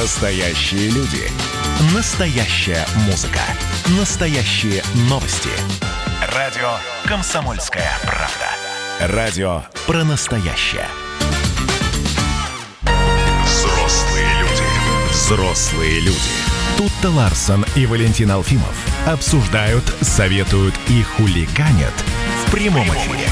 Настоящие люди. Настоящая музыка. Настоящие новости. Радио «Комсомольская правда». Радио про настоящее. Взрослые люди. Взрослые люди. Тут-то Ларсон и Валентин Алфимов обсуждают, советуют и хулиганят в прямом эфире.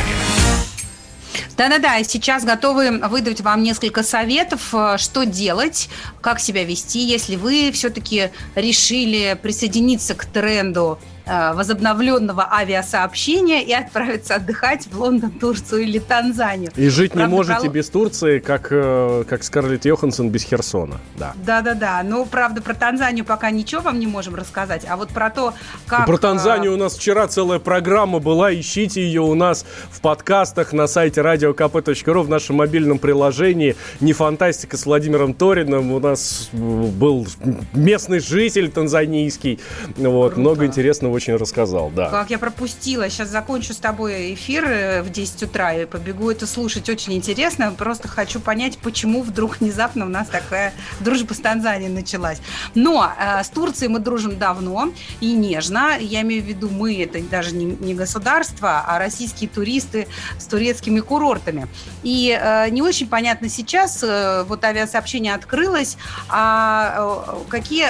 Да-да-да, сейчас готовы выдать вам несколько советов, э, что делать, как себя вести, если вы все-таки решили присоединиться к тренду возобновленного авиасообщения и отправиться отдыхать в Лондон, Турцию или Танзанию. И жить Правда, не можете про... без Турции, как, э, как Скарлетт Йоханссон без Херсона. Да. Да-да-да. Ну, правда, про Танзанию пока ничего вам не можем рассказать. А вот про то, как... Про Танзанию у нас вчера целая программа была. Ищите ее у нас в подкастах на сайте radiokp.ru в нашем мобильном приложении. Не фантастика с Владимиром Ториным. У нас был местный житель танзанийский. Вот. Круто. Много интересного очень рассказал, да. Как я пропустила. Сейчас закончу с тобой эфир э, в 10 утра и побегу это слушать. Очень интересно. Просто хочу понять, почему вдруг внезапно у нас такая дружба с Танзанией началась. Но э, с Турцией мы дружим давно и нежно. Я имею в виду мы, это даже не, не государство, а российские туристы с турецкими курортами. И э, не очень понятно сейчас, э, вот авиасообщение открылось, а э, какие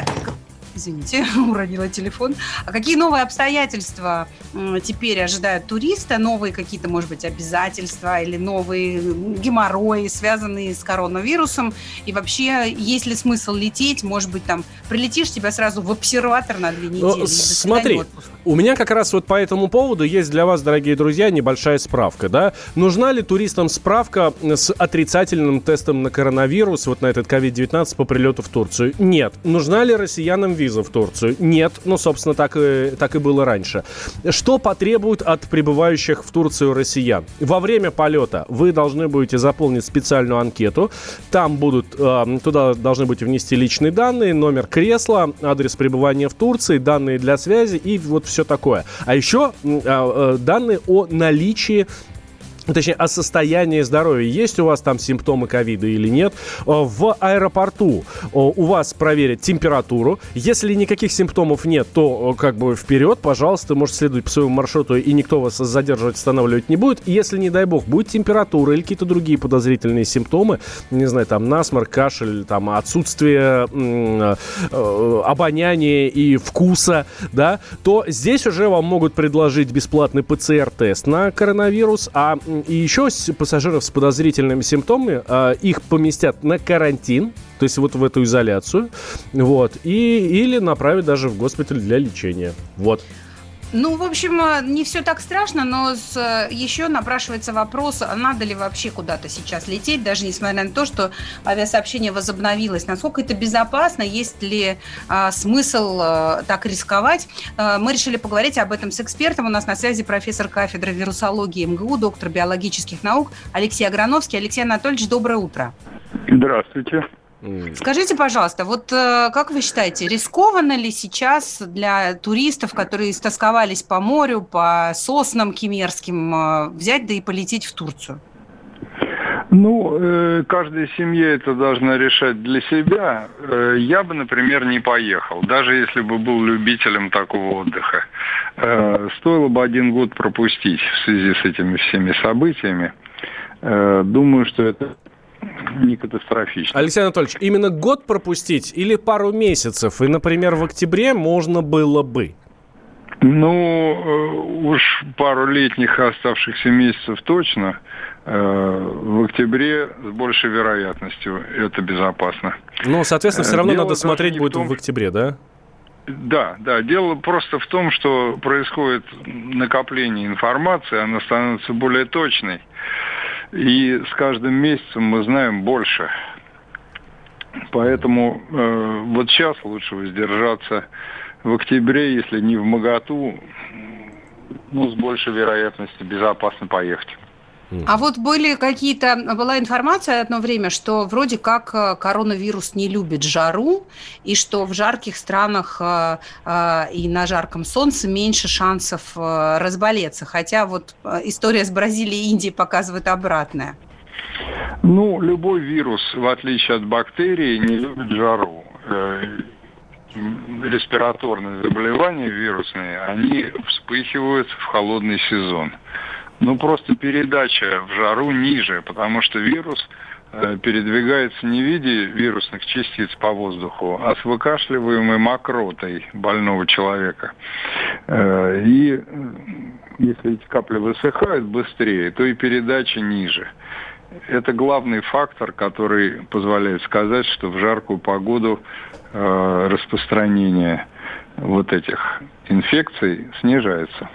извините, уронила телефон. А какие новые обстоятельства теперь ожидают туриста? Новые какие-то, может быть, обязательства или новые геморрои, связанные с коронавирусом? И вообще, есть ли смысл лететь? Может быть, там прилетишь, тебя сразу в обсерватор на две недели? Ну, смотри, у меня как раз вот по этому поводу есть для вас, дорогие друзья, небольшая справка. Да? Нужна ли туристам справка с отрицательным тестом на коронавирус, вот на этот COVID-19 по прилету в Турцию? Нет. Нужна ли россиянам виза? в Турцию? Нет. Ну, собственно, так и, так и было раньше. Что потребуют от прибывающих в Турцию россиян? Во время полета вы должны будете заполнить специальную анкету. Там будут, э, туда должны быть внести личные данные, номер кресла, адрес пребывания в Турции, данные для связи и вот все такое. А еще э, э, данные о наличии точнее, о состоянии здоровья. Есть у вас там симптомы ковида или нет. В аэропорту у вас проверят температуру. Если никаких симптомов нет, то как бы вперед, пожалуйста, можете следовать по своему маршруту, и никто вас задерживать, останавливать не будет. Если, не дай бог, будет температура или какие-то другие подозрительные симптомы, не знаю, там насморк, кашель, там отсутствие э, обоняния и вкуса, да, то здесь уже вам могут предложить бесплатный ПЦР-тест на коронавирус, а и еще пассажиров с подозрительными симптомами, а, их поместят на карантин, то есть вот в эту изоляцию, вот, и, или направят даже в госпиталь для лечения. Вот. Ну, в общем, э, не все так страшно, но с, э, еще напрашивается вопрос, а надо ли вообще куда-то сейчас лететь, даже несмотря на то, что авиасообщение возобновилось. Насколько это безопасно, есть ли а, смысл а, так рисковать? А, мы решили поговорить об этом с экспертом. У нас на связи профессор кафедры вирусологии МГУ, доктор биологических наук Алексей Аграновский. Алексей Анатольевич, доброе утро. Здравствуйте. Скажите, пожалуйста, вот э, как вы считаете, рискованно ли сейчас для туристов, которые истосковались по морю, по соснам кемерским, э, взять да и полететь в Турцию? Ну, э, каждая семья это должна решать для себя. Я бы, например, не поехал, даже если бы был любителем такого отдыха. Стоило бы один год пропустить в связи с этими всеми событиями. Думаю, что это не катастрофично. Алексей Анатольевич, именно год пропустить или пару месяцев? И, например, в октябре можно было бы? Ну, э, уж пару летних оставшихся месяцев точно. Э, в октябре с большей вероятностью это безопасно. Ну, соответственно, все равно Дело надо смотреть будет том... в октябре, да? Да, да. Дело просто в том, что происходит накопление информации, она становится более точной. И с каждым месяцем мы знаем больше. Поэтому э, вот сейчас лучше воздержаться в октябре, если не в Магату, ну, с большей вероятностью безопасно поехать. А вот были какие-то, была информация одно время, что вроде как э, коронавирус не любит жару, и что в жарких странах э, э, и на жарком солнце меньше шансов разболеться. Хотя вот история с Бразилией и Индией показывает обратное. Ну, любой вирус, в отличие от бактерий, не любит жару. Респираторные заболевания вирусные, они вспыхивают в холодный сезон. Ну, просто передача в жару ниже, потому что вирус э, передвигается не в виде вирусных частиц по воздуху, а с выкашливаемой мокротой больного человека. Э, и если эти капли высыхают быстрее, то и передача ниже. Это главный фактор, который позволяет сказать, что в жаркую погоду э, распространение вот этих инфекций снижается.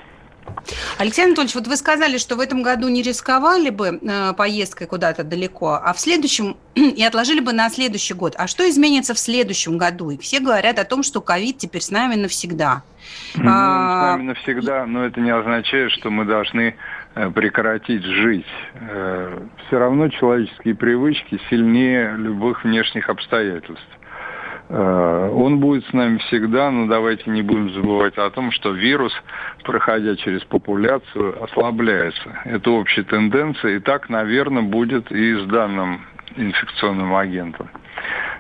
Алексей Анатольевич, вот вы сказали, что в этом году не рисковали бы э, поездкой куда-то далеко, а в следующем и отложили бы на следующий год. А что изменится в следующем году? И все говорят о том, что ковид теперь с нами навсегда. Ну, а... С нами навсегда, но это не означает, что мы должны э, прекратить жить. Э, все равно человеческие привычки сильнее любых внешних обстоятельств. Э, он будет с нами всегда, но давайте не будем забывать о том, что вирус, проходя через популяцию, ослабляется. Это общая тенденция, и так, наверное, будет и с данным инфекционным агентом.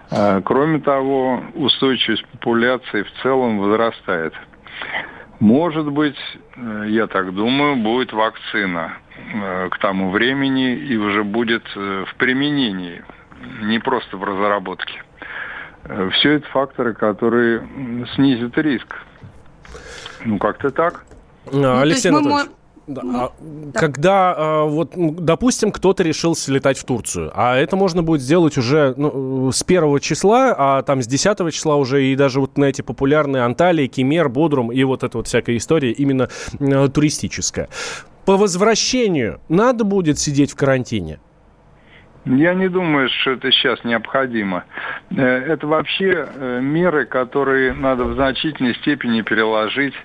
Э, кроме того, устойчивость популяции в целом возрастает. Может быть, э, я так думаю, будет вакцина к тому времени и уже будет в применении, не просто в разработке. Э, Все это факторы, которые снизят риск. Ну, как-то так. Ну, Алексей Анатольевич. Да. Ну, а да. Когда, а, вот, допустим, кто-то решил слетать в Турцию, а это можно будет сделать уже ну, с первого числа, а там с десятого числа уже и даже вот на эти популярные Анталии, Кемер, Бодрум и вот эта вот всякая история именно э, туристическая. По возвращению надо будет сидеть в карантине? Я не думаю, что это сейчас необходимо. Э, это вообще э, меры, которые надо в значительной степени переложить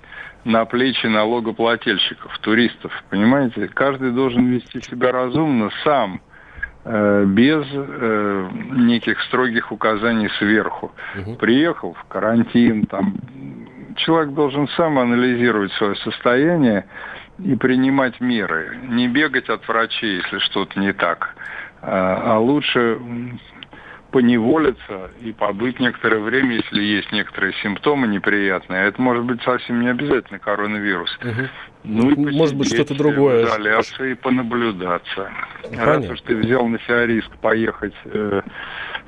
на плечи налогоплательщиков, туристов. Понимаете, каждый должен вести себя разумно сам, э, без неких строгих указаний сверху. Угу. Приехал в карантин, там человек должен сам анализировать свое состояние и принимать меры. Не бегать от врачей, если что-то не так а, а лучше поневолиться и побыть некоторое время, если есть некоторые симптомы неприятные. Это может быть совсем не обязательно коронавирус. Угу. Ну, и может быть что-то другое. В изоляции понаблюдаться. Понятно. Раз уж ты взял на себя риск поехать э,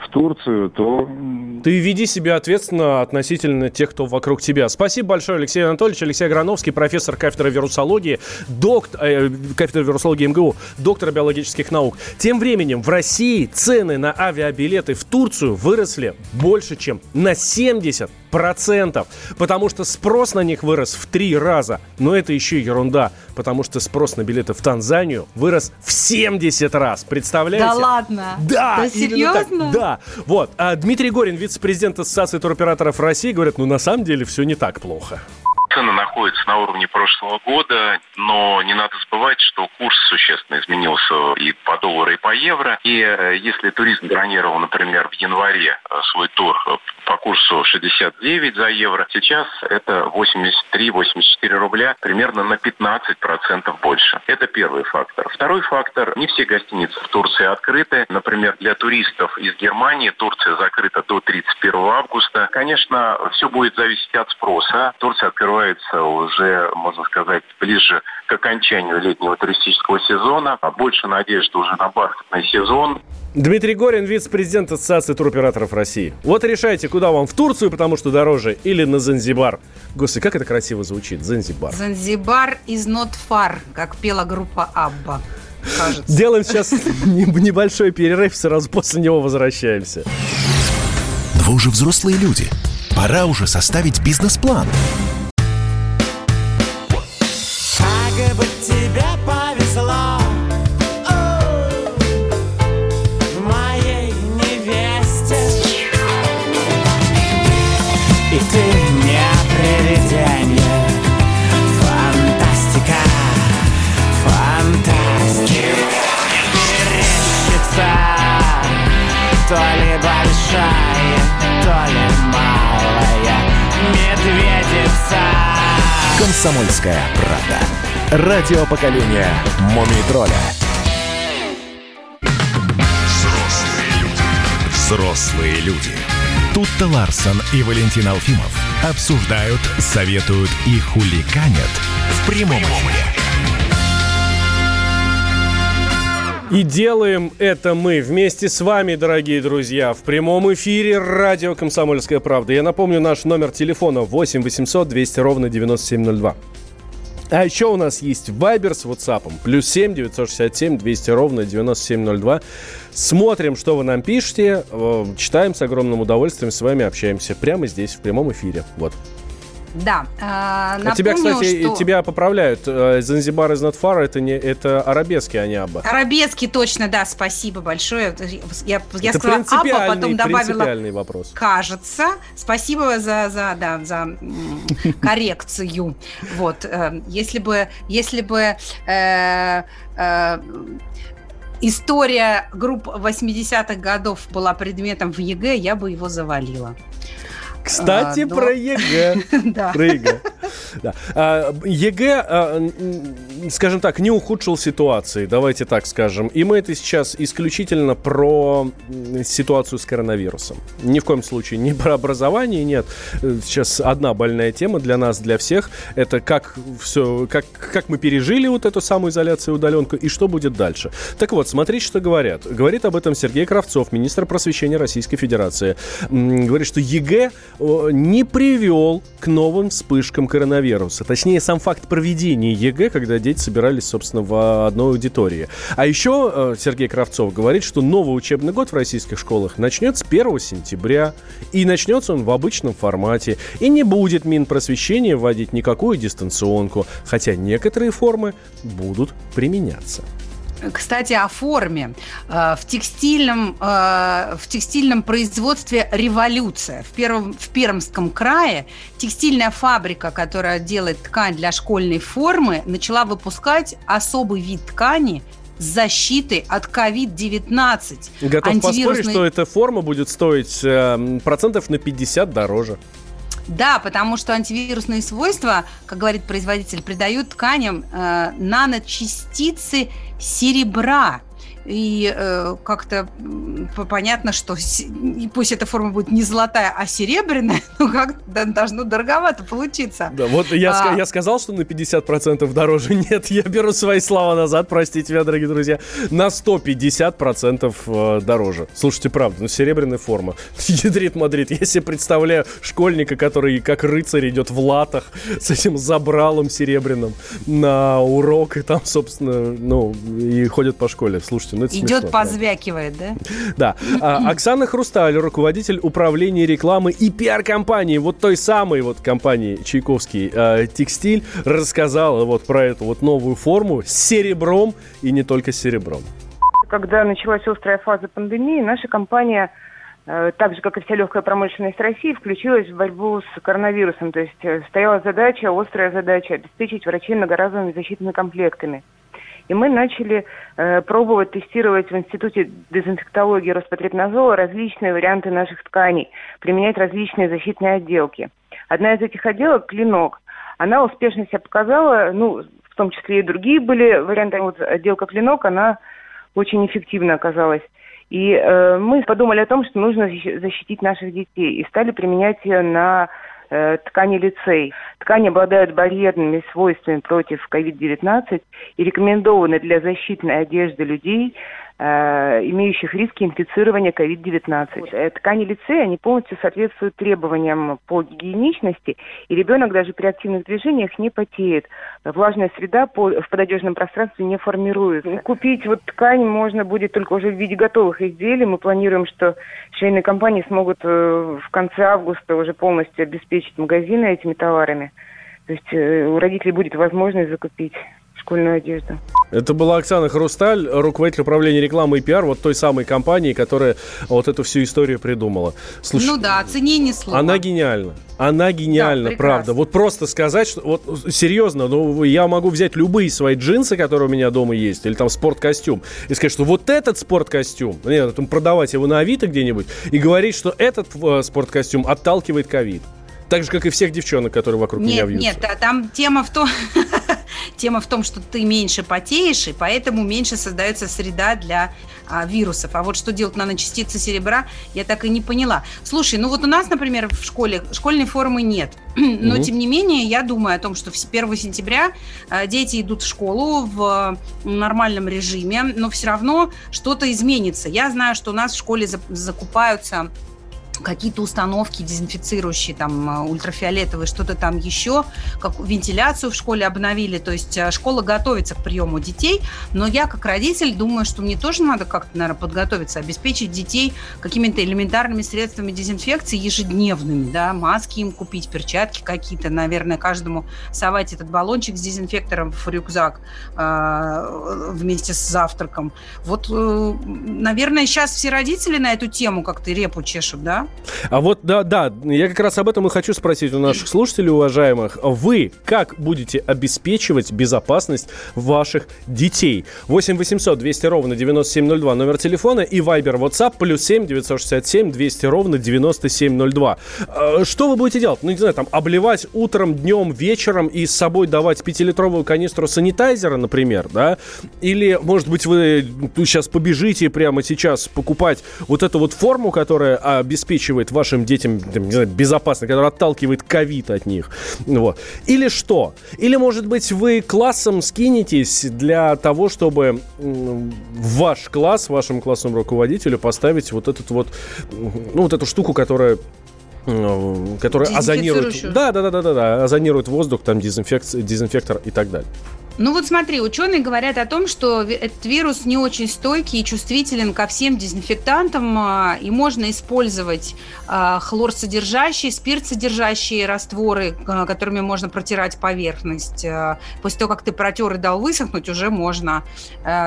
Турцию, то... Ты веди себя ответственно относительно тех, кто вокруг тебя. Спасибо большое, Алексей Анатольевич. Алексей Аграновский, профессор кафедры вирусологии, доктор, э, кафедры вирусологии МГУ, доктор биологических наук. Тем временем в России цены на авиабилеты в Турцию выросли больше, чем на 70 процентов, потому что спрос на них вырос в три раза. Но это еще ерунда, потому что спрос на билеты в Танзанию вырос в 70 раз. Представляете? Да ладно? Да, да серьезно? Так. Да. Вот. А Дмитрий Горин, вице-президент Ассоциации туроператоров России, говорит, ну на самом деле все не так плохо цены находятся на уровне прошлого года, но не надо забывать, что курс существенно изменился и по доллару, и по евро. И э, если турист бронировал, например, в январе э, свой тур по курсу 69 за евро, сейчас это 83-84 рубля, примерно на 15% больше. Это первый фактор. Второй фактор, не все гостиницы в Турции открыты. Например, для туристов из Германии Турция закрыта до 31 августа. Конечно, все будет зависеть от спроса. Турция открывает открывается уже, можно сказать, ближе к окончанию летнего туристического сезона. А больше надежды уже на бархатный сезон. Дмитрий Горин, вице-президент Ассоциации туроператоров России. Вот решайте, куда вам, в Турцию, потому что дороже, или на Занзибар. Господи, как это красиво звучит, Занзибар. Занзибар is not far, как пела группа Абба. Кажется. Делаем сейчас небольшой перерыв, сразу после него возвращаемся. Вы уже взрослые люди. Пора уже составить бизнес-план. «Комсомольская правда». Радио поколения «Мумий тролля». Взрослые люди. Тут-то Ларсон и Валентин Алфимов обсуждают, советуют и хуликанят в прямом эфире. И делаем это мы вместе с вами, дорогие друзья, в прямом эфире радио «Комсомольская правда». Я напомню, наш номер телефона 8 800 200 ровно 9702. А еще у нас есть Вайбер с WhatsApp. Плюс 7 967 200 ровно 9702. Смотрим, что вы нам пишете. э, Читаем с огромным удовольствием. С вами общаемся прямо здесь, в прямом эфире. Вот. Да. э, А напомню, тебя, кстати, что... тебя поправляют. Э, Занзибар из far, это, не, это арабески, а не абба. Арабески точно, да, спасибо большое. Я, я это сказала Абба, потом добавила вопрос. кажется. Спасибо за, за, да, за коррекцию. Вот, э, если бы, если бы э, э, история групп 80-х годов была предметом в ЕГЭ, я бы его завалила. Кстати, А, но- про ЕГЭ. Да. Про ЕГЭ. Да. А, ЕГЭ, а, скажем так, не ухудшил ситуации, давайте так скажем. И мы это сейчас исключительно про ситуацию с коронавирусом. Ни в коем случае не про образование, нет. Сейчас одна больная тема для нас, для всех. Это как все, как, как мы пережили вот эту самую изоляцию и удаленку, и что будет дальше. Так вот, смотрите, что говорят. Говорит об этом Сергей Кравцов, министр просвещения Российской Федерации. Говорит, что ЕГЭ не привел к новым вспышкам коронавируса. Точнее, сам факт проведения ЕГЭ, когда дети собирались, собственно, в одной аудитории. А еще э, Сергей Кравцов говорит, что новый учебный год в российских школах начнется 1 сентября. И начнется он в обычном формате. И не будет Минпросвещения вводить никакую дистанционку. Хотя некоторые формы будут применяться. Кстати, о форме. Э, В текстильном, э, в текстильном производстве революция. В, первом, в Пермском крае текстильная фабрика, которая делает ткань для школьной формы, начала выпускать особый вид ткани с защитой от COVID-19. Готов поспорить, Антивирусный- что эта форма будет стоить э, процентов на 50 дороже. Да, потому что антивирусные свойства, как говорит производитель, придают тканям э, наночастицы серебра. И э, как-то понятно, что и пусть эта форма будет не золотая, а серебряная, но как должно дороговато получиться. Да, вот я, А. я сказал, что на 50% дороже. Нет, я беру свои слова назад, простите меня, дорогие друзья. На 150% э, дороже. Слушайте, правда, ну серебряная форма. Ядрит Мадрид. Я себе представляю школьника, который как рыцарь идет в латах с этим забралом серебряным на урок, и там, собственно, ну, и ходят по школе. Слушайте, ну это смешно, Идет, правда. позвякивает, да? Да. А, Оксана Хрусталь, руководитель управления рекламы и пиар-компании, вот той самой вот компании Чайковский э, Текстиль, рассказала вот про эту вот новую форму с серебром и не только с серебром. Когда началась острая фаза пандемии, наша компания, э, так же, как и вся легкая промышленность России, включилась в борьбу с коронавирусом. То есть э, стояла задача, острая задача, обеспечить врачей многоразовыми защитными комплектами. И мы начали э, пробовать тестировать в Институте дезинфектологии Роспотребнадзора различные варианты наших тканей, применять различные защитные отделки. Одна из этих отделок – клинок. Она успешно себя показала, ну, в том числе и другие были варианты. Вот отделка клинок, она очень эффективно оказалась. И э, мы подумали о том, что нужно защи- защитить наших детей и стали применять ее на ткани лицей. Ткани обладают барьерными свойствами против COVID-19 и рекомендованы для защитной одежды людей, э, имеющих риски инфицирования COVID-19. Э, Ткани лицея, они полностью соответствуют требованиям по гигиеничности, и ребенок даже при активных движениях не потеет. Влажная среда по- в пододежном пространстве не формируется. Купить вот ткань можно будет только уже в виде готовых изделий. Мы планируем, что швейные компании смогут э, в конце августа уже полностью обеспечить магазины этими товарами. То есть э, у родителей будет возможность закупить школьную одежду. Это была Оксана Хрусталь, руководитель управления рекламы и пиар вот той самой компании, которая вот эту всю историю придумала. Слушай, ну да, о цене ни слова. Она гениальна. Она гениальна, Да, правда. Вот просто сказать, что вот серьезно, ну я могу взять любые свои джинсы, которые у меня дома есть, или там спорткостюм, и сказать, что вот этот спорткостюм, нет, там продавать его на Авито где-нибудь, и говорить, что этот э, спорткостюм отталкивает ковид. Так же, как и всех девчонок, которые вокруг меня Нет, вьются. нет, а там тема в том, тема в том, что ты меньше потеешь, и поэтому меньше создается среда для а, вирусов. А вот что делать наночастицы серебра, я так и не поняла. Слушай, ну вот у нас, например, в школе школьной формы нет. Но, угу. тем не менее, я думаю о том, что 1 сентября а, дети идут в школу в нормальном режиме, но все равно что-то изменится. Я знаю, что у нас в школе закупаются какие-то установки дезинфицирующие, там, э, ультрафиолетовые, что-то там еще, как вентиляцию в школе обновили, то есть э, школа готовится к приему детей, но я как родитель думаю, что мне тоже надо как-то, наверное, подготовиться, обеспечить детей какими-то элементарными средствами дезинфекции ежедневными, да, маски им купить, перчатки какие-то, наверное, каждому совать этот баллончик с дезинфектором в рюкзак э, вместе с завтраком. Вот, э, наверное, сейчас все родители на эту тему как-то репу чешут, да? А вот, да, да, я как раз об этом и хочу спросить у наших слушателей, уважаемых. Вы как будете обеспечивать безопасность ваших детей? 8 800 200 ровно 9702 номер телефона и Viber WhatsApp плюс 7 967 200 ровно 9702. А, что вы будете делать? Ну, не знаю, там, обливать утром, днем, вечером и с собой давать пятилитровую канистру санитайзера, например, да? Или, может быть, вы сейчас побежите прямо сейчас покупать вот эту вот форму, которая обеспечивает обеспечивает вашим детям там, не знаю, безопасно, который отталкивает ковид от них. Вот. Или что? Или, может быть, вы классом скинетесь для того, чтобы в ваш класс, вашему классному руководителю поставить вот этот вот, ну, вот эту штуку, которая которая озонирует, да, да, да, да, да, да, озонирует воздух, там дезинфектор и так далее. Ну вот смотри, ученые говорят о том, что этот вирус не очень стойкий и чувствителен ко всем дезинфектантам, а, и можно использовать а, хлорсодержащие, спиртсодержащие растворы, а, которыми можно протирать поверхность. После того, как ты протер и дал высохнуть, уже можно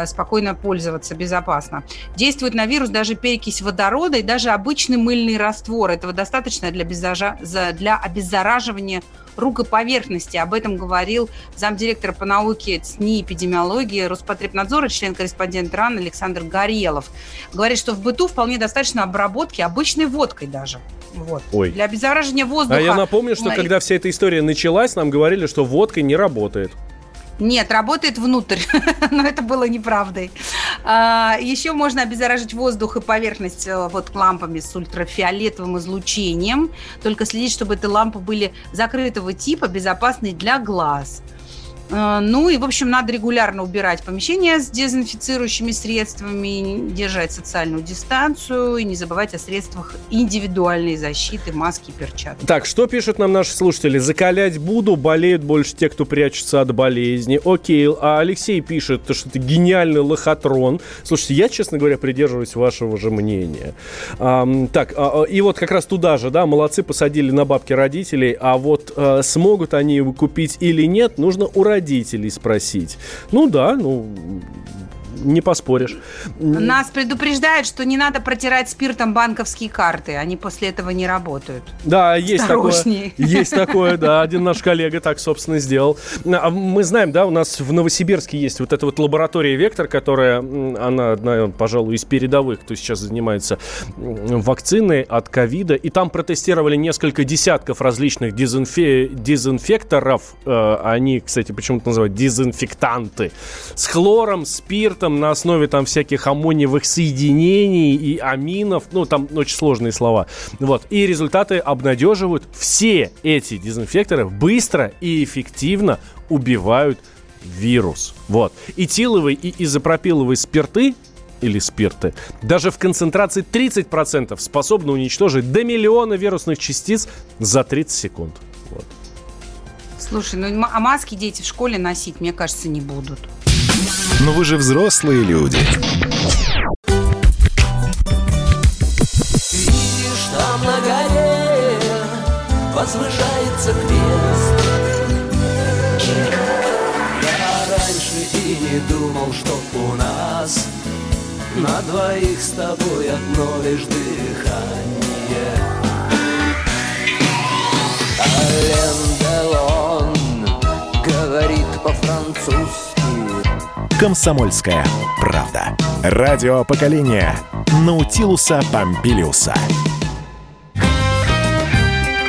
спокойно пользоваться безопасно. Действует на вирус даже перекись водорода и даже обычный мыльный раствор. Этого достаточно для, для обеззараживания рукоповерхности. Об этом говорил замдиректора по науке ЦНИ и эпидемиологии Роспотребнадзора, член-корреспондент РАН Александр Горелов. Говорит, что в быту вполне достаточно обработки обычной водкой даже. Вот. Ой. Для обеззараживания воздуха. А я напомню, что когда вся эта история началась, нам говорили, что водка не работает. Нет, работает внутрь, но это было неправдой. А, еще можно обеззаражить воздух и поверхность э, вот лампами с ультрафиолетовым излучением. Только следить, чтобы эти лампы были закрытого типа, безопасные для глаз. Э, ну и, в общем, надо регулярно убирать помещение с дезинфицирующими средствами, держать социальную дистанцию и не забывать о средствах индивидуальной защиты, маски, перчатки. Так, что пишут нам наши слушатели? Закалять буду, болеют больше те, кто прячется от болезни. Окей, а Алексей пишет, что это гениальный лохотрон. Слушайте, я, честно говоря, придерживаюсь вашего же мнения. А, так, а, и вот как раз туда же, да, молодцы, посадили на бабки родителей, а вот а, смогут они его купить или нет, нужно уродить родителей спросить. Ну да, ну не поспоришь. Нас предупреждают, что не надо протирать спиртом банковские карты, они после этого не работают. Да, есть такое. Есть такое, да, один наш коллега так, собственно, сделал. А мы знаем, да, у нас в Новосибирске есть вот эта вот лаборатория «Вектор», которая, она одна, пожалуй, из передовых, кто сейчас занимается вакциной от ковида, и там протестировали несколько десятков различных дезинфе... дезинфекторов, э, они, кстати, почему-то называют дезинфектанты, с хлором, спиртом, на основе там всяких аммониевых соединений и аминов, ну там очень сложные слова. Вот. И результаты обнадеживают. Все эти дезинфекторы быстро и эффективно убивают вирус. Вот. Этиловые и изопропиловые спирты или спирты, даже в концентрации 30% способны уничтожить до миллиона вирусных частиц за 30 секунд. Вот. Слушай, ну а маски дети в школе носить, мне кажется, не будут. Но вы же взрослые люди. Видишь, там на горе возвышается крест. Я раньше и не думал, что у нас на двоих с тобой одно лишь дыхание. Ален Делон говорит по-французски «Комсомольская правда». Радио поколения Наутилуса Помпилиуса.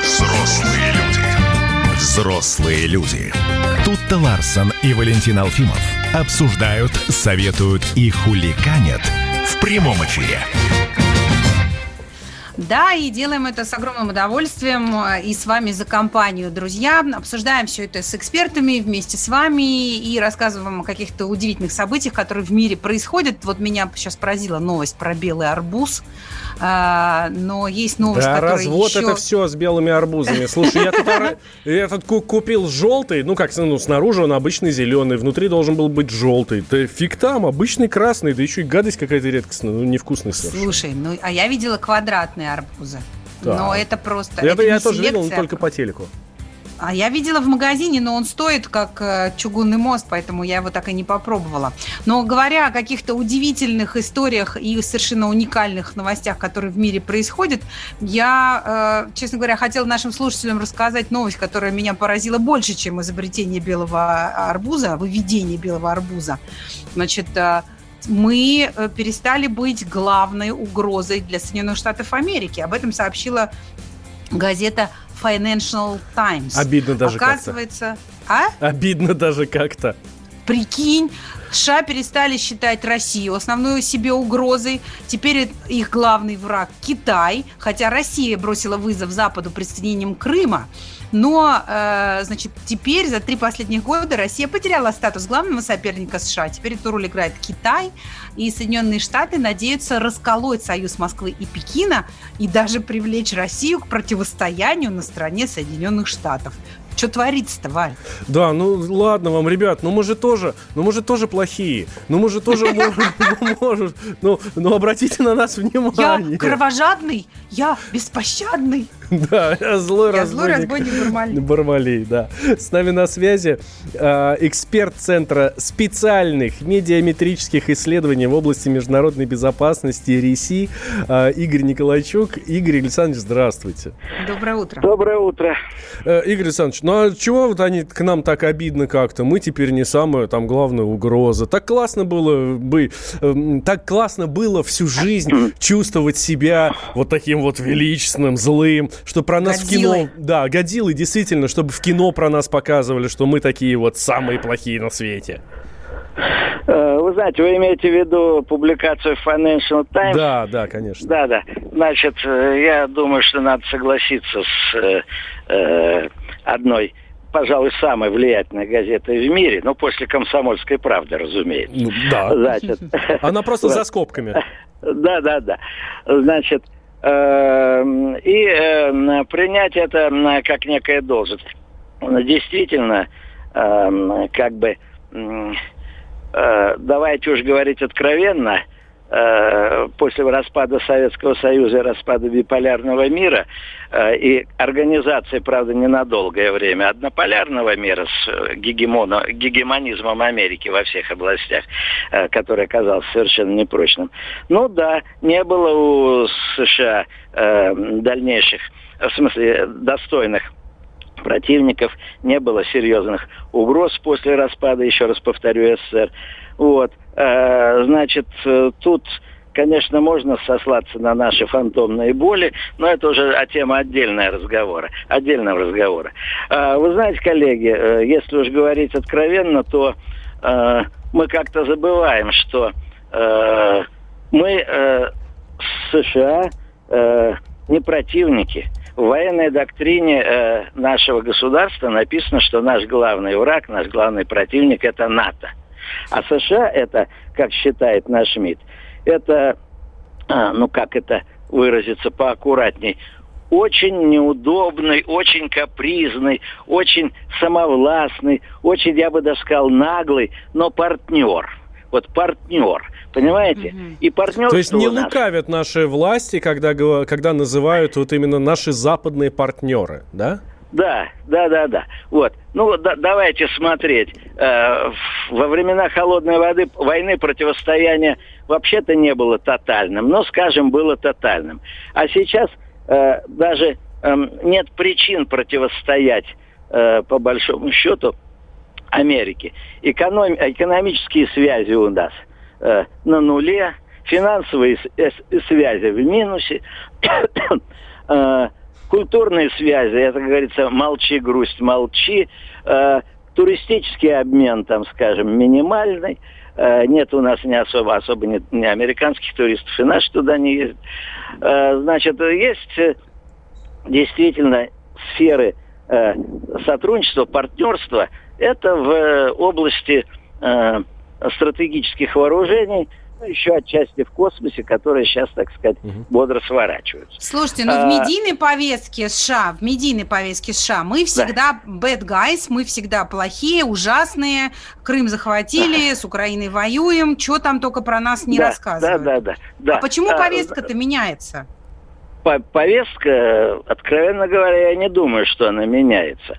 Взрослые люди. Взрослые Взрослые люди. Тут-то Ларсон и Валентин Алфимов обсуждают, советуют и хуликанят в прямом эфире. Да, и делаем это с огромным удовольствием э, и с вами за компанию, друзья. Обсуждаем все это с экспертами вместе с вами и рассказываем о каких-то удивительных событиях, которые в мире происходят. Вот меня сейчас поразила новость про белый арбуз. А, но есть новость, да, которая развод еще... это все с белыми арбузами. Слушай, я тут, я тут купил желтый, ну как, ну снаружи он обычный зеленый, внутри должен был быть желтый. Да фиг там, обычный красный, да еще и гадость какая-то редкостная, ну невкусный совершенно. Слушай, ну а я видела арбузы. Да. Но это просто... Я, это я тоже видел, но только по телеку. А я видела в магазине, но он стоит как э, чугунный мост, поэтому я его так и не попробовала. Но говоря о каких-то удивительных историях и совершенно уникальных новостях, которые в мире происходят, я, э, честно говоря, хотела нашим слушателям рассказать новость, которая меня поразила больше, чем изобретение белого арбуза, выведение белого арбуза. Значит, э, мы перестали быть главной угрозой для Соединенных Штатов Америки. Об этом сообщила газета Financial Times. Обидно даже Оказывается, как-то. а? Обидно даже как-то. Прикинь, США перестали считать Россию основной себе угрозой. Теперь их главный враг Китай, хотя Россия бросила вызов Западу присоединением Крыма. Но, э, значит, теперь за три последних года Россия потеряла статус главного соперника США. Теперь эту роль играет Китай, и Соединенные Штаты надеются расколоть союз Москвы и Пекина и даже привлечь Россию к противостоянию на стороне Соединенных Штатов. Что творится-то, Валь? Да, ну ладно вам, ребят, ну мы же тоже, ну мы же тоже плохие, ну мы же тоже можем, ну, ну обратите на нас внимание. Я кровожадный, я беспощадный. Да, я злой я разбойник. злой разбойник Бармалей. Бармалей, да. С нами на связи э, эксперт Центра специальных медиаметрических исследований в области международной безопасности РИСИ э, Игорь Николайчук. Игорь Александрович, здравствуйте. Доброе утро. Доброе утро. Э, Игорь Александрович, ну а чего вот они к нам так обидно как-то? Мы теперь не самая там главная угроза. Так классно было бы, э, так классно было всю жизнь чувствовать себя вот таким вот величественным, злым, что про нас годилы. в кино... Да, годилы, действительно, чтобы в кино про нас показывали, что мы такие вот самые плохие на свете. Э, вы знаете, вы имеете в виду публикацию Financial Times? Да, да, конечно. Да, да. Значит, э, я думаю, что надо согласиться с э, э, одной пожалуй, самой влиятельной газетой в мире, ну, после «Комсомольской правды», разумеется. Ну, да. Значит, Она просто за скобками. Да, да, да. Значит, и эм, принять это как некая должность. Действительно, эм, как бы, э, давайте уж говорить откровенно, после распада Советского Союза и распада биполярного мира э, и организации, правда, ненадолгое время однополярного мира с э, гегемоно, гегемонизмом Америки во всех областях, который оказался совершенно непрочным. Ну да, не было у США дальнейших, в смысле, достойных противников, не было серьезных угроз после распада, еще раз повторю, СССР. Вот. Э, значит, э, тут, конечно, можно сослаться на наши фантомные боли, но это уже о тема отдельного разговора, отдельного разговора. Э, вы знаете, коллеги, если уж говорить откровенно, то мы как-то забываем, что мы с США не противники. В военной доктрине нашего государства написано, что наш главный враг, наш главный противник – это НАТО – а США это, как считает наш МИД, это, а, ну как это выразиться поаккуратней, очень неудобный, очень капризный, очень самовластный, очень, я бы даже сказал, наглый, но партнер. Вот партнер. Понимаете? Угу. И партнер. То есть не нас... лукавят наши власти, когда, когда называют вот именно наши западные партнеры, да? Да, да, да, да. Вот. Ну, да, давайте смотреть. Э, во времена холодной воды, войны противостояние вообще-то не было тотальным, но, скажем, было тотальным. А сейчас э, даже э, нет причин противостоять, э, по большому счету, Америке. Эконом, экономические связи у нас э, на нуле, финансовые связи в минусе. э, культурные связи, это, как говорится, молчи, грусть, молчи. Э, туристический обмен, там, скажем, минимальный. Э, нет у нас не особо, особо не, не американских туристов, и наши туда не ездят. Э, значит, есть э, действительно сферы э, сотрудничества, партнерства. Это в э, области э, стратегических вооружений – ну, еще отчасти в космосе, которые сейчас, так сказать, угу. бодро сворачиваются. Слушайте, ну а... в медийной повестке США, в медийной повестке США мы всегда да. bad guys, мы всегда плохие, ужасные, Крым захватили, с Украиной воюем, что там только про нас не да, рассказывают. Да, да, да, да. А почему а, повестка-то меняется? Повестка, откровенно говоря, я не думаю, что она меняется.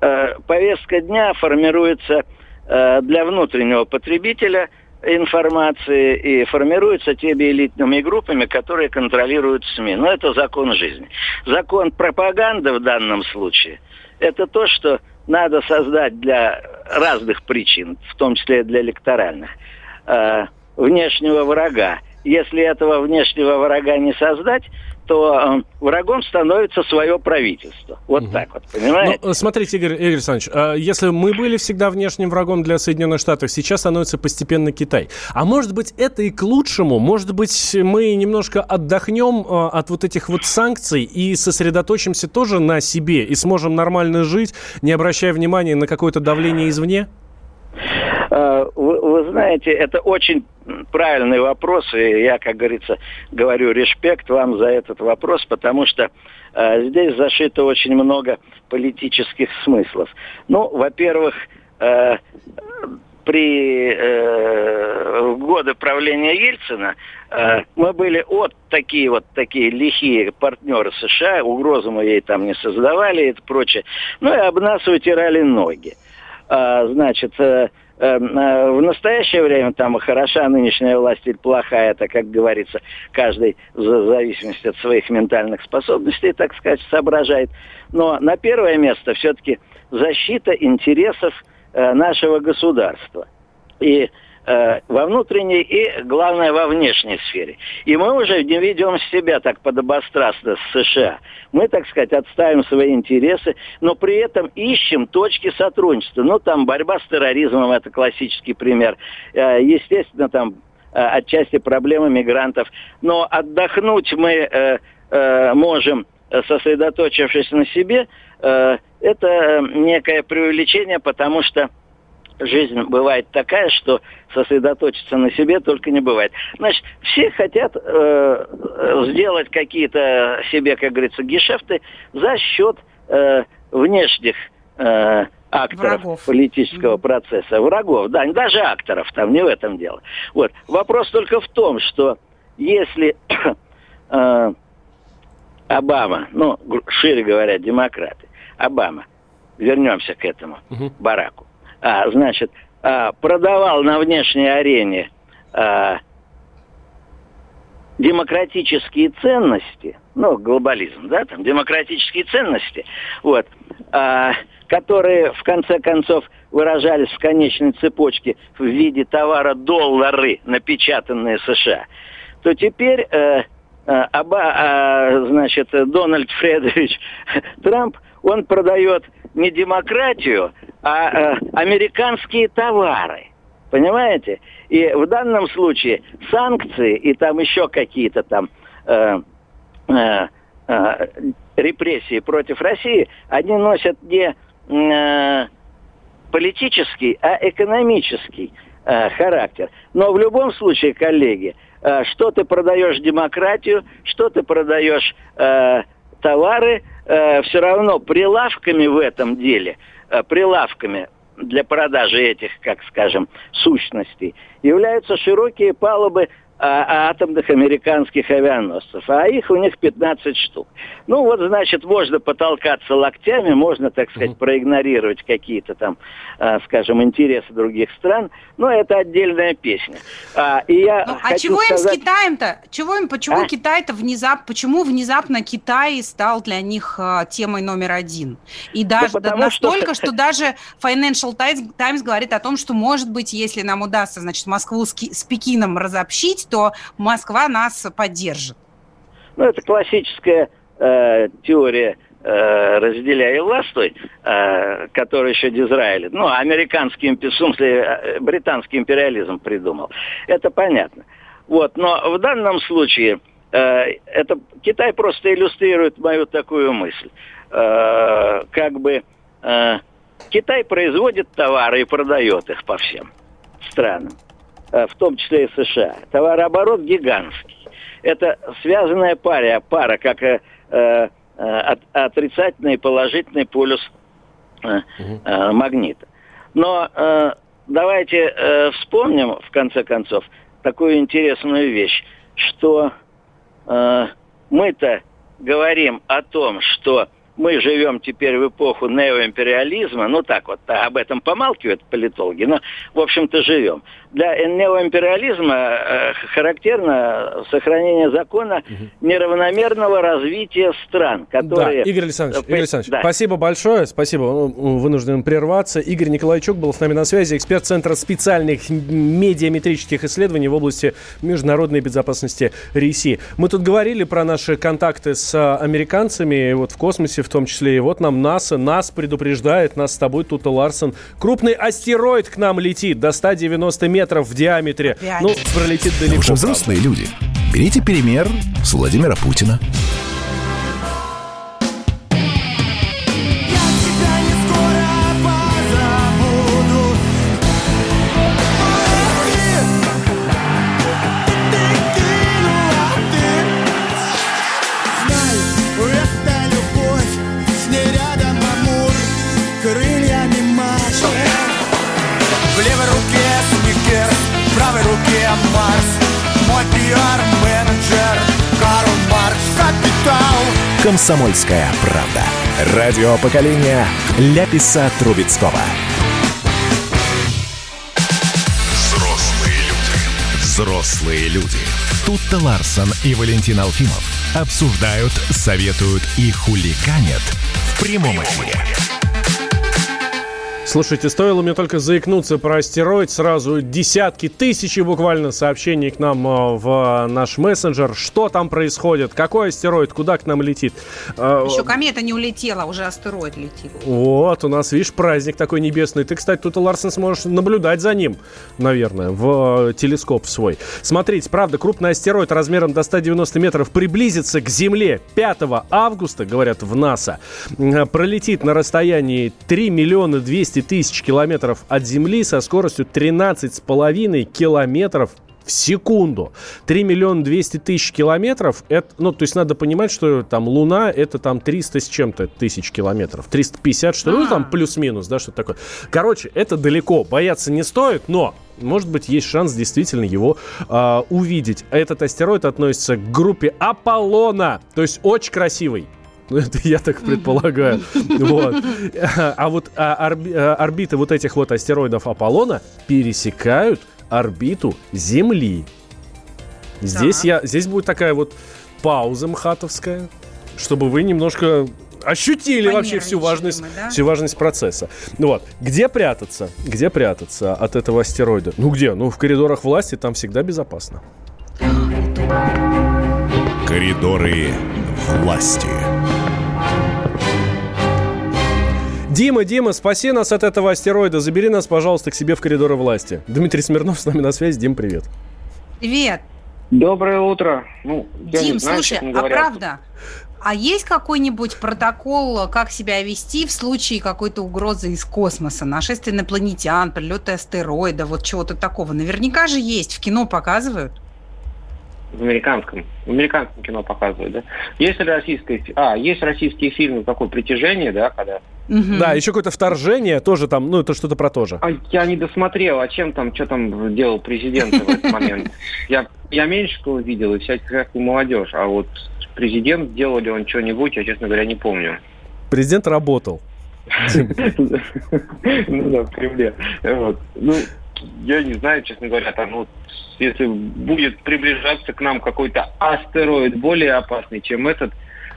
А, повестка дня формируется для внутреннего потребителя – информации и формируются теми элитными группами, которые контролируют СМИ. Но это закон жизни. Закон пропаганды в данном случае – это то, что надо создать для разных причин, в том числе для электоральных, э, внешнего врага. Если этого внешнего врага не создать, то э, врагом становится свое правительство. Вот угу. так вот, понимаете? Ну, смотрите, Игорь, Игорь Александрович, э, если мы были всегда внешним врагом для Соединенных Штатов, сейчас становится постепенно Китай. А может быть, это и к лучшему? Может быть, мы немножко отдохнем э, от вот этих вот санкций и сосредоточимся тоже на себе и сможем нормально жить, не обращая внимания на какое-то давление извне? Э, вы, вы знаете, это очень правильный вопрос, и я, как говорится, говорю респект вам за этот вопрос, потому что э, здесь зашито очень много политических смыслов. Ну, во-первых, э, при э, годы правления Ельцина э, мы были от такие вот такие лихие партнеры США, угрозы мы ей там не создавали и прочее. Ну и об нас вытирали ноги. А, значит, э, Эм, э, в настоящее время там хороша нынешняя власть или плохая, это, как говорится, каждый в зависимости от своих ментальных способностей, так сказать, соображает. Но на первое место все-таки защита интересов э, нашего государства. И во внутренней и, главное, во внешней сфере. И мы уже не ведем себя так подобострастно с США. Мы, так сказать, отставим свои интересы, но при этом ищем точки сотрудничества. Ну, там борьба с терроризмом – это классический пример. Э, естественно, там э, отчасти проблемы мигрантов. Но отдохнуть мы можем, сосредоточившись на себе, это некое преувеличение, потому что жизнь бывает такая, что сосредоточиться на себе только не бывает. Значит, все хотят э, сделать какие-то себе, как говорится, гешефты за счет э, внешних э, акторов Врагов. политического процесса. Врагов, да, даже акторов, там не в этом дело. Вот. Вопрос только в том, что если э, Обама, ну, шире говоря, демократы, Обама, вернемся к этому, угу. Бараку, а, значит, а, продавал на внешней арене а, демократические ценности, ну, глобализм, да, там, демократические ценности, вот, а, которые, в конце концов, выражались в конечной цепочке в виде товара доллары, напечатанные США, то теперь э, э, Аба, э, значит, Дональд Фредович Трамп, он продает не демократию, а э, американские товары. Понимаете? И в данном случае санкции и там еще какие-то там э, э, э, репрессии против России, они носят не э, политический, а экономический э, характер. Но в любом случае, коллеги, э, что ты продаешь демократию, что ты продаешь э, товары, э, все равно прилавками в этом деле, прилавками для продажи этих, как скажем, сущностей, являются широкие палубы а, атомных американских авианосцев, а их у них 15 штук. Ну вот, значит, можно потолкаться локтями, можно, так сказать, mm-hmm. проигнорировать какие-то там, а, скажем, интересы других стран, но это отдельная песня. А, и я ну, а чего сказать... им с Китаем-то? Чего им, почему а? Китай-то внезапно, почему внезапно Китай стал для них а, темой номер один? И даже да да, настолько, что... что даже Financial Times говорит о том, что, может быть, если нам удастся, значит, Москву с, с Пекином разобщить, то Москва нас поддержит. Ну, это классическая э, теория э, разделяя властвуй, э, который еще Дизраэль, ну, американский, в э, британский империализм придумал. Это понятно. Вот, но в данном случае э, это Китай просто иллюстрирует мою такую мысль. Как бы Китай производит товары и продает их по всем странам, в том числе и США. Товарооборот гигантский. Это связанная пара, пара как э, э, от, отрицательный и положительный полюс э, э, магнита. Но э, давайте э, вспомним, в конце концов, такую интересную вещь, что э, мы-то говорим о том, что мы живем теперь в эпоху неоимпериализма, ну так вот, об этом помалкивают политологи, но, в общем-то, живем. Для неоимпериализма э, характерно сохранение закона неравномерного развития стран, которые... Да, Игорь Александрович, Э, Игорь Александрович да. спасибо большое, спасибо, Ну, вынужден прерваться. Игорь Николайчук был с нами на связи, эксперт Центра специальных медиаметрических исследований в области международной безопасности РИСИ. Мы тут говорили про наши контакты с а, американцами, вот в космосе в том числе, и вот нам НАСА, нас предупреждает, нас с тобой, Тута Ларсон, крупный астероид к нам летит до 190 метров в диаметре. Опять? Ну, пролетит далеко. же взрослые люди. Берите пример с Владимира Путина. Комсомольская правда. Радио поколения Ляписа Трубецкого. Взрослые люди. Взрослые люди. Тут-то Ларсон и Валентин Алфимов обсуждают, советуют и хуликанят в прямом эфире. Слушайте, стоило мне только заикнуться про астероид, сразу десятки, тысячи буквально сообщений к нам э, в наш мессенджер. Что там происходит? Какой астероид? Куда к нам летит? Э, Еще комета не улетела, уже астероид летит. Вот, у нас, видишь, праздник такой небесный. Ты, кстати, тут, Ларсен, сможешь наблюдать за ним, наверное, в э, телескоп свой. Смотрите, правда, крупный астероид размером до 190 метров приблизится к Земле 5 августа, говорят в НАСА. Пролетит на расстоянии 3 миллиона 200 тысяч километров от Земли со скоростью 13,5 километров в секунду. 3 миллиона 200 тысяч километров, это, ну, то есть надо понимать, что там Луна это там 300 с чем-то тысяч километров. 350, что ну, там плюс-минус, да, что-то такое. Короче, это далеко, бояться не стоит, но может быть, есть шанс действительно его а, увидеть. Этот астероид относится к группе Аполлона, то есть очень красивый. Ну, это я так предполагаю. Вот. А вот а, а, орбиты вот этих вот астероидов Аполлона пересекают орбиту Земли. Здесь, я, здесь будет такая вот пауза мхатовская, чтобы вы немножко ощутили вообще всю важность, мы, да? всю важность процесса. Ну вот, где прятаться? Где прятаться от этого астероида? Ну где? Ну в коридорах власти там всегда безопасно. Коридоры власти. Дима, Дима, спаси нас от этого астероида. Забери нас, пожалуйста, к себе в коридоры власти. Дмитрий Смирнов с нами на связи. Дим, привет. Привет. Доброе утро. Ну, я Дим, не знаю, слушай, а правда, а есть какой-нибудь протокол, как себя вести в случае какой-то угрозы из космоса, нашествия инопланетян, прилета астероида, вот чего-то такого? Наверняка же есть, в кино показывают. В американском, в американском кино показывают, да? Есть фи- А, есть российские фильмы, такое «Притяжение», да, когда... Мгм. Да, еще какое-то вторжение, тоже там, ну это что-то про то же. А я не досмотрел, а чем там, что там делал президент в этот момент? Я, я Меньшикова видел и всяких молодежь, а вот президент, делал ли он что-нибудь, я, честно говоря, не помню. Президент работал. Ну да, в Кремле. Вот. Ну, я не знаю, честно говоря, там, вот, если будет приближаться к нам какой-то астероид более опасный, чем этот,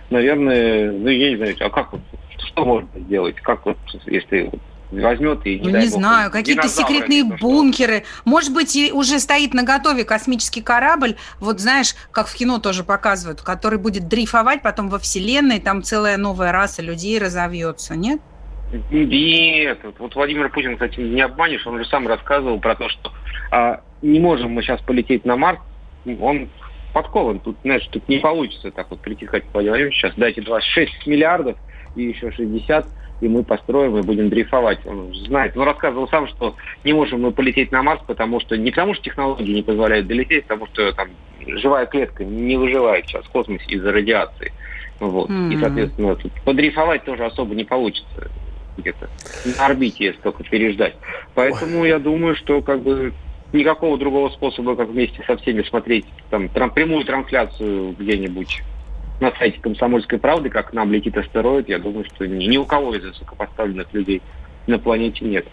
наверное, ну, я не знаю, а как вот, что можно сделать? Как вот, если вот возьмет и, не Ну, не бог, знаю, какие-то секретные что. бункеры. Может быть, и уже стоит на готове космический корабль, вот знаешь, как в кино тоже показывают, который будет дрейфовать потом во Вселенной, там целая новая раса людей разовьется, нет? Нет, вот Владимир Путин, кстати, не обманешь, он же сам рассказывал про то, что а, не можем мы сейчас полететь на Марс, он подкован, тут, знаешь, тут не получится так вот Владимир Владимирович, сейчас дайте 26 миллиардов и еще 60, и мы построим и будем дрейфовать. Он знает, он рассказывал сам, что не можем мы полететь на Марс, потому что, не потому что технологии не позволяют долететь, а потому что там живая клетка не выживает сейчас в космосе из-за радиации. Вот. И, Мгм. соответственно, тут подрейфовать тоже особо не получится где-то на орбите, если только переждать. Поэтому я думаю, что как бы никакого другого способа, как вместе со всеми смотреть там тран- прямую трансляцию где-нибудь на сайте «Комсомольской правды», как нам летит астероид, я думаю, что ни, ни у кого из высокопоставленных людей на планете нет.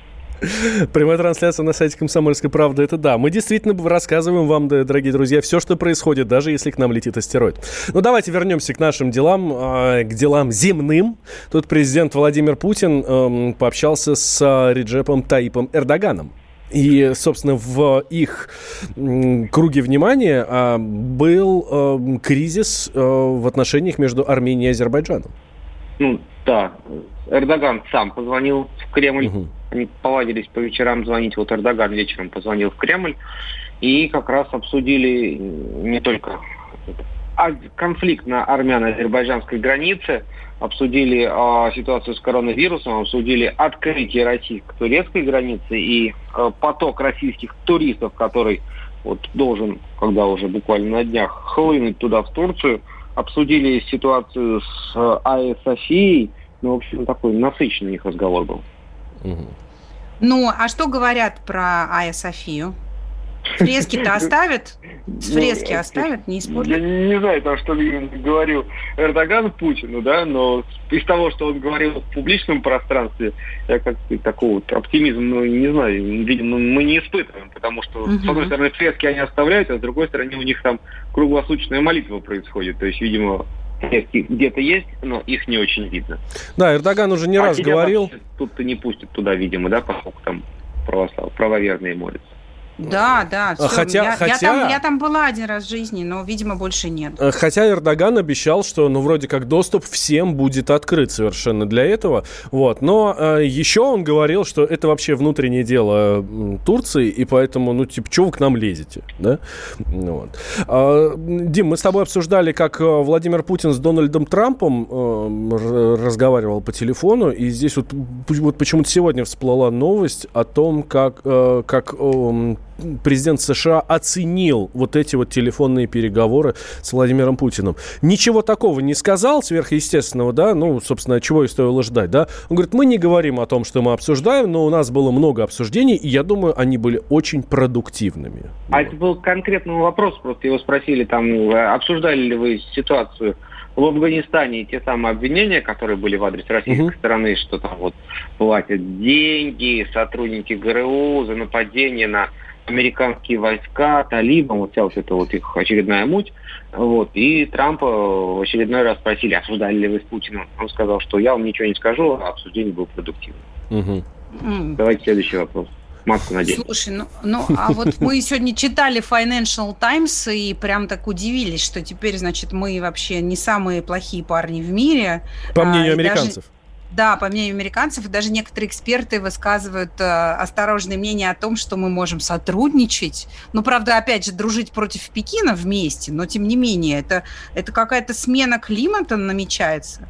Прямая трансляция на сайте «Комсомольской правды» — это да. Мы действительно рассказываем вам, дорогие друзья, все, что происходит, даже если к нам летит астероид. Ну, давайте вернемся к нашим делам, э, к делам земным. Тут президент Владимир Путин эм, пообщался с э, Реджепом Таипом Эрдоганом. И, собственно, в их круге внимания а, был эм, кризис э, в отношениях между Арменией и Азербайджаном. Ну, да, Эрдоган сам позвонил в Кремль, Мгм. они повадились по вечерам звонить, вот Эрдоган вечером позвонил в Кремль, и как раз обсудили не только конфликт на армяно-азербайджанской границе, обсудили а, ситуацию с коронавирусом, обсудили открытие российско-турецкой границы и а, поток российских туристов, который вот должен, когда уже буквально на днях, хлынуть туда, в Турцию, обсудили ситуацию с э, АЭС Софией, ну, в общем, такой насыщенный у них разговор был. Ну, а что говорят про Айя Софию? Фрески-то оставят? С фрески Ну, оставят, не Я испортят? не знаю, там, что говорил Эрдоган Путину, да, но из того, что он говорил в публичном пространстве, я как-то такого вот оптимизма, ну, не знаю, видимо, мы не испытываем, потому что, Мгм. с одной стороны, фрески они оставляют, а с другой стороны, у них там круглосуточная молитва происходит, то есть, видимо, фрески где-то есть, но их не очень видно. Да, Эрдоган уже не А раз говорил. Тут-то не пустят туда, видимо, да, поскольку там православ, правоверные молятся. Да, да. всё. хотя- я, я хотя- там, я там была один раз в жизни, но, видимо, больше нет. Э, Хотя Эрдоган обещал, что, ну, вроде как доступ всем будет открыт совершенно для этого. Вот. Но э, еще он говорил, что это вообще внутреннее дело Турции, и поэтому, ну, типа, чего вы к нам лезете, да? Вот. А, Дим, мы с тобой обсуждали, как э, Владимир Путин с Дональдом Трампом э, разговаривал по телефону, и здесь вот, вот почему-то сегодня всплыла новость о том, как, э, как эм, президент США оценил вот эти вот телефонные переговоры с Владимиром Путиным. Ничего такого не сказал сверхъестественного, да, ну, собственно, чего и стоило ждать, да. Он говорит, мы не говорим о том, что мы обсуждаем, но у нас было много обсуждений, и я думаю, они были очень продуктивными. А это был конкретный вопрос, просто его спросили, там, обсуждали ли вы ситуацию в Афганистане и те самые обвинения, которые были в адрес российской Мгм. стороны, что там вот платят деньги сотрудники ГРУ за нападение на американские войска, талибам, вот вся вот эта вот их очередная муть. Вот. И Трампа в очередной раз спросили, обсуждали ли вы с Путиным. Он сказал, что я вам ничего не скажу, а обсуждение было продуктивным. М. Давайте следующий вопрос. Маску надень. Слушай, ну, ну, а вот мы сегодня читали Financial Times и прям так удивились, что теперь, значит, мы вообще не самые плохие парни в мире. По А, мнению даже- американцев. Да, по мнению американцев, и даже некоторые эксперты высказывают э, осторожное мнение о том, что мы можем сотрудничать. Ну, правда, опять же, дружить против Пекина вместе, но тем не менее, это, это какая-то смена климата намечается?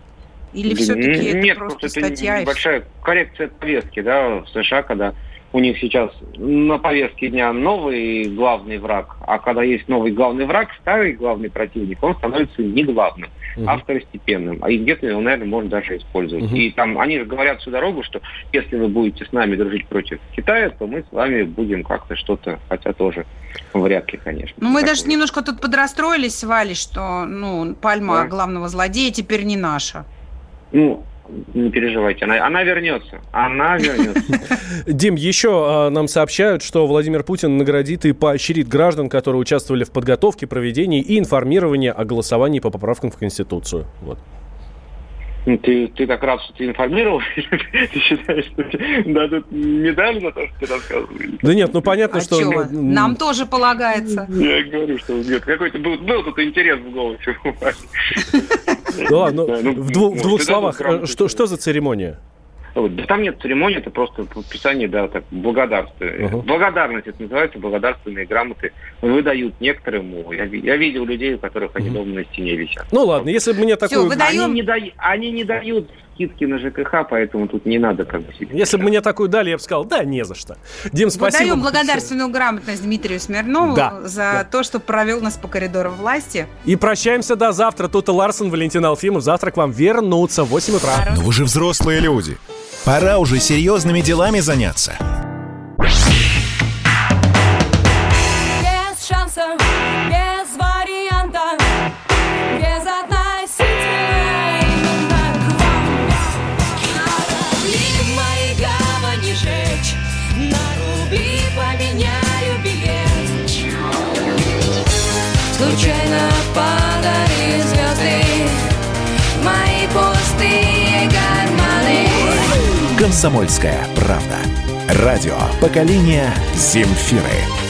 Или все-таки это Нет, просто просто это статья? небольшая коррекция повестки, да, в США, когда у них сейчас на повестке дня новый главный враг, а когда есть новый главный враг, старый главный противник, он становится не главным, Мгм. а второстепенным. А и где-то его, наверное, можно даже использовать. Мгм. И там они же говорят всю дорогу, что если вы будете с нами дружить против Китая, то мы с вами будем как-то что-то, хотя тоже вряд ли, конечно. Ну, мы даже немножко тут подрастроились с Валей, что, ну, пальма Да. главного злодея теперь не наша. Ну, не переживайте, она, она вернется. Она вернется. Дим, еще а, нам сообщают, что Владимир Путин наградит и поощрит граждан, которые участвовали в подготовке, проведении и информировании о голосовании по поправкам в Конституцию. Вот. Ты, ты так рад, что ты информировал? Ты считаешь, что дадут медаль за то, что ты рассказывал? Да нет, ну понятно, А что... чё? м, Нам тоже полагается. Я говорю, что нет, какой-то был, был тут интерес в голосе. У Вани. Да ладно, Да, ну, ну, в двух, ну, словах, э, что, за церемония? Вот, Да там нет церемонии, это просто подписание, да, так, благодарствия. Ага. Благодарность, это называется, благодарственные грамоты выдают некоторым. Я, я видел людей, у которых они дома на стене висят. Ну ладно, если бы мне такую... вы да- Даем- Они не, дай- они не дают скидки на ЖКХ, поэтому тут не надо как бы. Если бы мне такую дали, я бы сказал, да, не за что. Дим, спасибо. Выдаем благодарственную грамотность Дмитрию Смирнову Да, за да. то, что провел нас по коридору власти. И прощаемся до завтра. Тут Ларсон, Валентин Алфимов. Завтра к вам вернутся в 8 утра. Но вы же взрослые люди. Пора уже серьезными делами заняться. Комсомольская правда. Радио поколения Земфиры.